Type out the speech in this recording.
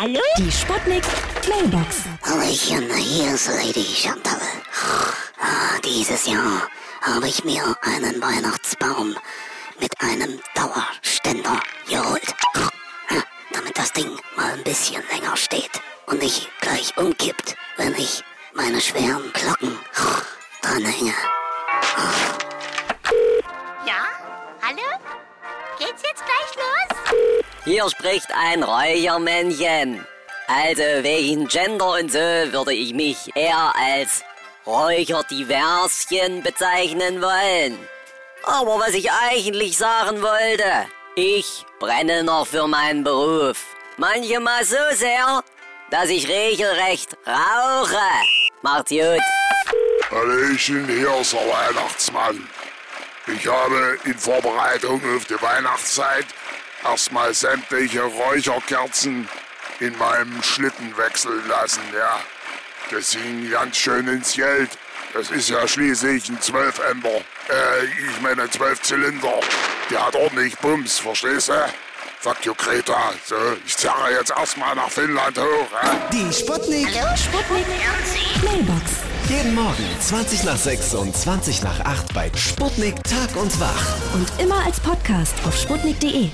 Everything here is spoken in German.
Hallo? Die Sputnik Mailbox. Hallöchen, hier ist Lady Chantal. Ah, Dieses Jahr habe ich mir einen Weihnachtsbaum mit einem Dauerständer geholt. Ja, Damit das Ding mal ein bisschen länger steht und nicht gleich umkippt, wenn ich meine schweren Glocken dranhänge. Ja? Hallo? Geht's jetzt gleich los? Hier spricht ein Räuchermännchen. Also wegen Gender und so würde ich mich eher als Räucherdiverschen bezeichnen wollen. Aber was ich eigentlich sagen wollte, ich brenne noch für meinen Beruf. Manchmal so sehr, dass ich regelrecht rauche. Macht's gut. Hallöchen, hier ist der Weihnachtsmann. Ich habe in Vorbereitung auf die Weihnachtszeit erstmal sämtliche Räucherkerzen in meinem Schlitten wechseln lassen, ja. Das ging ganz schön ins Geld. Das ist ja schließlich ein 12 Ember. Äh, ich meine 12 Zylinder. Der hat ordentlich Bums, verstehst du? Fuck you, Greta. So, ich zerre jetzt erstmal nach Finnland hoch, ja. Die Sputnik. Sputnik Mailbox. Jeden Morgen 20 nach 6 und 20 nach 8 bei Sputnik Tag und Wach. Und immer als Podcast auf sputnik.de.